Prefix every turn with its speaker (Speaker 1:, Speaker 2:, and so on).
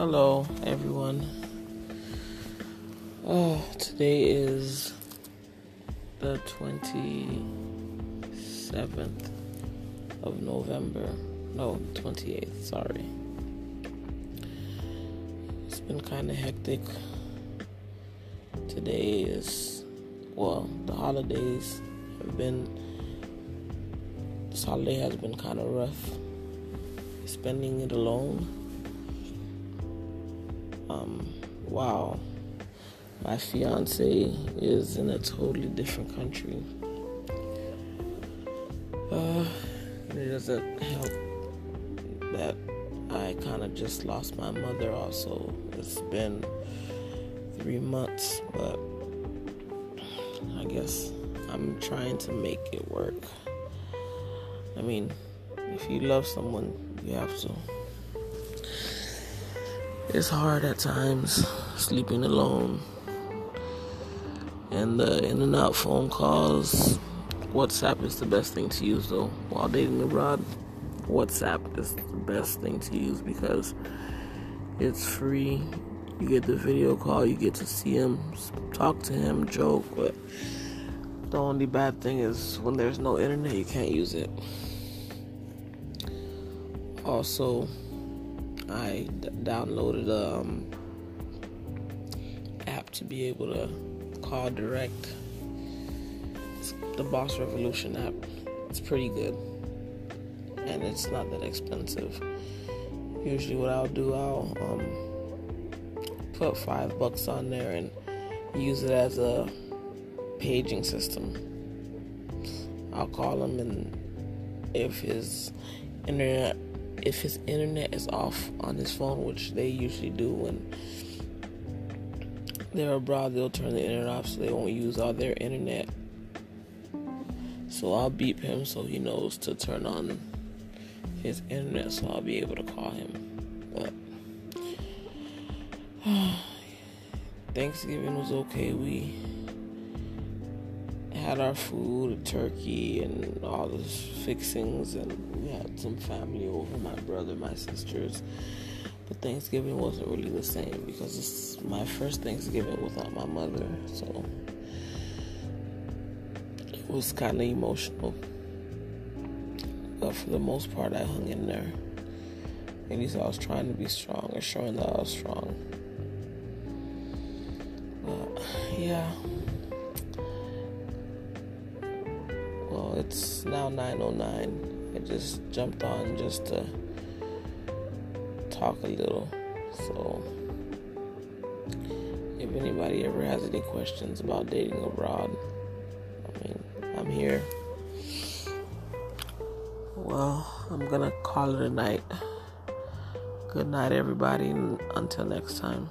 Speaker 1: Hello, everyone. Oh, today is the 27th of November. No, 28th, sorry. It's been kind of hectic. Today is, well, the holidays have been, this holiday has been kind of rough. Spending it alone um, wow, my fiance is in a totally different country. Uh, it doesn't help that I kind of just lost my mother, also. It's been three months, but I guess I'm trying to make it work. I mean, if you love someone, you have to it's hard at times sleeping alone and the in and out phone calls. WhatsApp is the best thing to use though while dating abroad. WhatsApp is the best thing to use because it's free. You get the video call, you get to see him, talk to him, joke, but the only bad thing is when there's no internet, you can't use it. Also, I d- downloaded a um, app to be able to call direct. It's the Boss Revolution app. It's pretty good, and it's not that expensive. Usually, what I'll do, I'll um, put five bucks on there and use it as a paging system. I'll call him, and if his internet if his internet is off on his phone, which they usually do when they're abroad, they'll turn the internet off so they won't use all their internet. So I'll beep him so he knows to turn on his internet so I'll be able to call him. But Thanksgiving was okay. We had our food, turkey, and all the fixings, and we had some family over my brother, my sisters. But Thanksgiving wasn't really the same because it's my first Thanksgiving without my mother, so it was kind of emotional. But for the most part, I hung in there. At least I was trying to be strong or showing that I was strong. But yeah. It's now 9:09. I just jumped on just to talk a little. So, if anybody ever has any questions about dating abroad, I mean, I'm here. Well, I'm gonna call it a night. Good night, everybody, until next time.